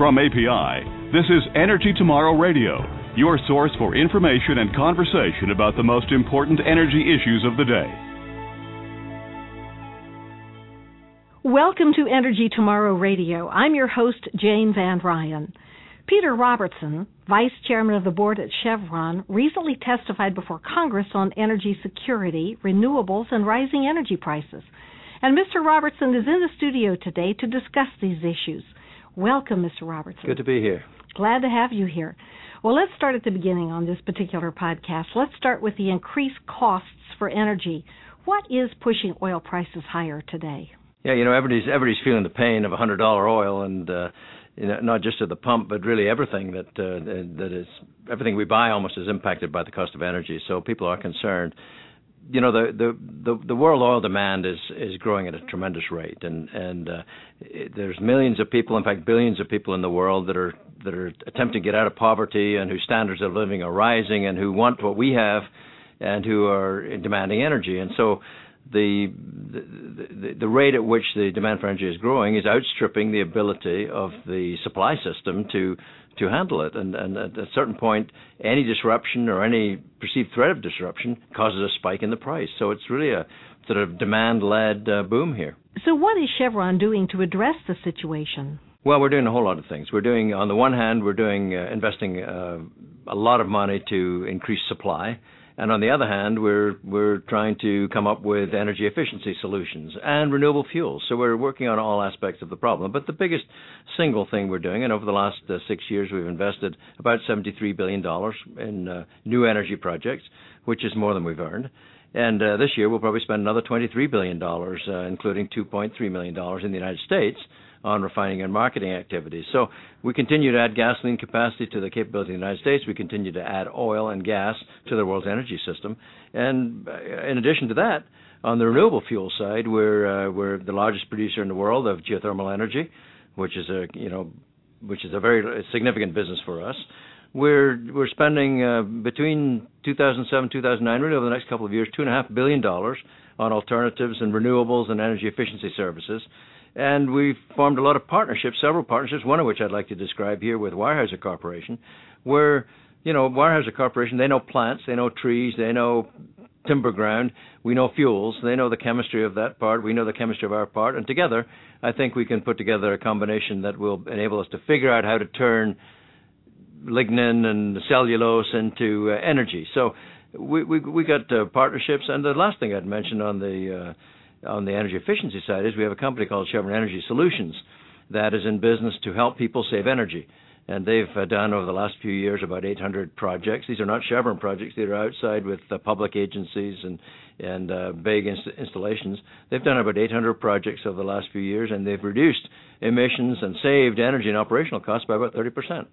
From API, this is Energy Tomorrow Radio, your source for information and conversation about the most important energy issues of the day. Welcome to Energy Tomorrow Radio. I'm your host, Jane Van Ryan. Peter Robertson, Vice Chairman of the Board at Chevron, recently testified before Congress on energy security, renewables, and rising energy prices. And Mr. Robertson is in the studio today to discuss these issues. Welcome, Mr. Robertson. Good to be here. Glad to have you here. Well, let's start at the beginning on this particular podcast. Let's start with the increased costs for energy. What is pushing oil prices higher today? Yeah, you know, everybody's everybody's feeling the pain of a hundred dollar oil, and uh, you know, not just at the pump, but really everything that uh, that is everything we buy almost is impacted by the cost of energy. So people are concerned you know the, the the the world oil demand is is growing at a tremendous rate. And and uh, it, there's millions of people in fact billions of people in the world that are that are attempting to get out of poverty and whose standards of living are rising and who want what we have and who are demanding energy. And so the, the the rate at which the demand for energy is growing is outstripping the ability of the supply system to to handle it. And, and at a certain point, any disruption or any perceived threat of disruption causes a spike in the price. So it's really a sort of demand-led uh, boom here. So what is Chevron doing to address the situation? Well, we're doing a whole lot of things. We're doing, on the one hand, we're doing uh, investing uh, a lot of money to increase supply. And on the other hand, we're we're trying to come up with energy efficiency solutions and renewable fuels. So we're working on all aspects of the problem. But the biggest single thing we're doing, and over the last uh, six years, we've invested about 73 billion dollars in uh, new energy projects, which is more than we've earned. And uh, this year, we'll probably spend another 23 billion dollars, uh, including 2.3 million dollars in the United States on refining and marketing activities. So we continue to add gasoline capacity to the capability of the United States. We continue to add oil and gas to the world's energy system. And uh, in addition to that, on the renewable fuel side, we're uh, we're the largest producer in the world of geothermal energy, which is a you know which is a very significant business for us. We're we're spending uh, between 2007 2009 really over the next couple of years two and a half billion dollars on alternatives and renewables and energy efficiency services. And we've formed a lot of partnerships, several partnerships, one of which I'd like to describe here with Weyerhaeuser Corporation, where, you know, Weyerhaeuser Corporation, they know plants, they know trees, they know timber ground, we know fuels, they know the chemistry of that part, we know the chemistry of our part, and together, I think we can put together a combination that will enable us to figure out how to turn lignin and cellulose into uh, energy. So we we we got uh, partnerships, and the last thing I'd mention on the uh, on the energy efficiency side is we have a company called Chevron Energy Solutions that is in business to help people save energy. And they've uh, done over the last few years about 800 projects. These are not Chevron projects; they are outside with uh, public agencies and and uh, big inst- installations. They've done about 800 projects over the last few years, and they've reduced emissions and saved energy and operational costs by about 30%.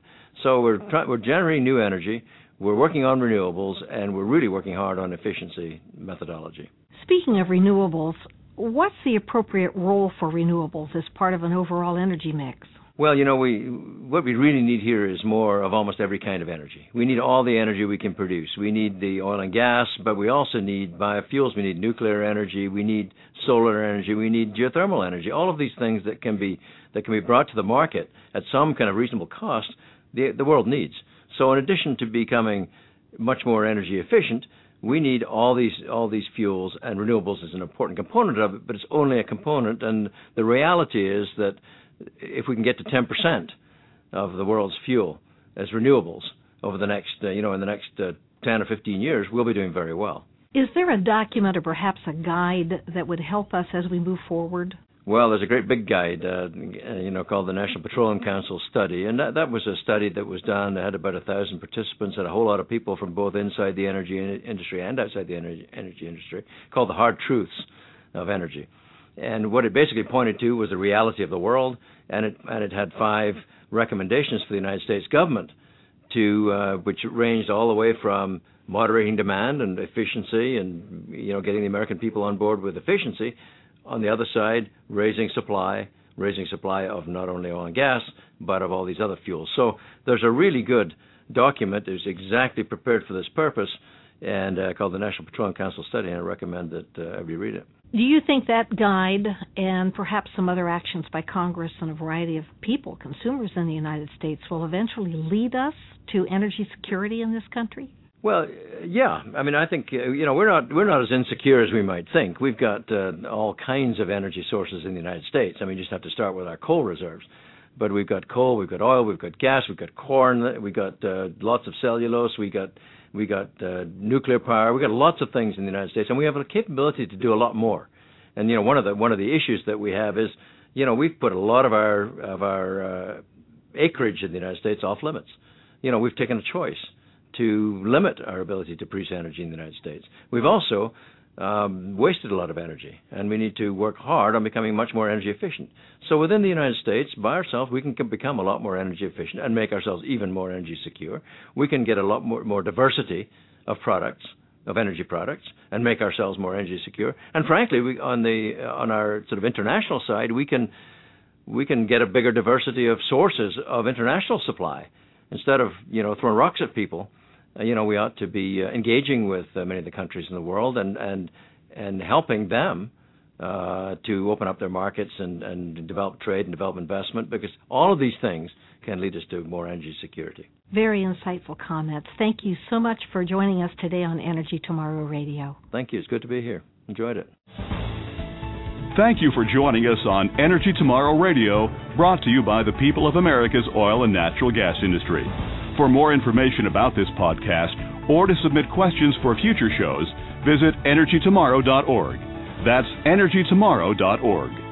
So we're try- we're generating new energy. We're working on renewables, and we're really working hard on efficiency methodology. Speaking of renewables, what's the appropriate role for renewables as part of an overall energy mix? Well, you know, we what we really need here is more of almost every kind of energy. We need all the energy we can produce. We need the oil and gas, but we also need biofuels. We need nuclear energy. We need solar energy. We need geothermal energy. All of these things that can be that can be brought to the market at some kind of reasonable cost, the the world needs. So, in addition to becoming much more energy efficient, we need all these all these fuels, and renewables is an important component of it, but it's only a component. And the reality is that if we can get to 10% of the world's fuel as renewables over the next, uh, you know, in the next uh, 10 or 15 years, we'll be doing very well. Is there a document or perhaps a guide that would help us as we move forward? Well, there's a great big guide, uh, you know, called the National Petroleum Council Study, and that that was a study that was done. It had about a thousand participants and a whole lot of people from both inside the energy industry and outside the energy, energy industry, called the Hard Truths of Energy. And what it basically pointed to was the reality of the world, and it and it had five recommendations for the United States government, to uh, which ranged all the way from moderating demand and efficiency, and you know, getting the American people on board with efficiency on the other side, raising supply, raising supply of not only oil and gas, but of all these other fuels. So there's a really good document that is exactly prepared for this purpose, and uh, called the National Petroleum Council Study, and I recommend that uh, everybody read it. Do you think that guide and perhaps some other actions by Congress and a variety of people, consumers in the United States, will eventually lead us to energy security in this country? Well, yeah. I mean, I think uh, you know we're not we're not as insecure as we might think. We've got uh, all kinds of energy sources in the United States. I mean, you just have to start with our coal reserves. But we've got coal, we've got oil, we've got gas, we've got corn, we've got uh, lots of cellulose, we got we got uh, nuclear power, we got lots of things in the United States, and we have a capability to do a lot more. And you know, one of the one of the issues that we have is, you know, we've put a lot of our of our uh, acreage in the United States off limits. You know, we've taken a choice to limit our ability to produce energy in the United States. We've also um, wasted a lot of energy, and we need to work hard on becoming much more energy efficient. So within the United States, by ourselves, we can become a lot more energy efficient and make ourselves even more energy secure. We can get a lot more, more diversity of products, of energy products, and make ourselves more energy secure. And frankly, we, on the on our sort of international side, we can we can get a bigger diversity of sources of international supply instead of you know throwing rocks at people uh, you know, we ought to be uh, engaging with uh, many of the countries in the world and and and helping them uh, to open up their markets and, and develop trade and develop investment because all of these things can lead us to more energy security. Very insightful comments. Thank you so much for joining us today on Energy Tomorrow Radio. Thank you. It's good to be here. Enjoyed it. Thank you for joining us on Energy Tomorrow Radio, brought to you by the people of America's oil and natural gas industry. For more information about this podcast or to submit questions for future shows, visit energytomorrow.org. That's energytomorrow.org.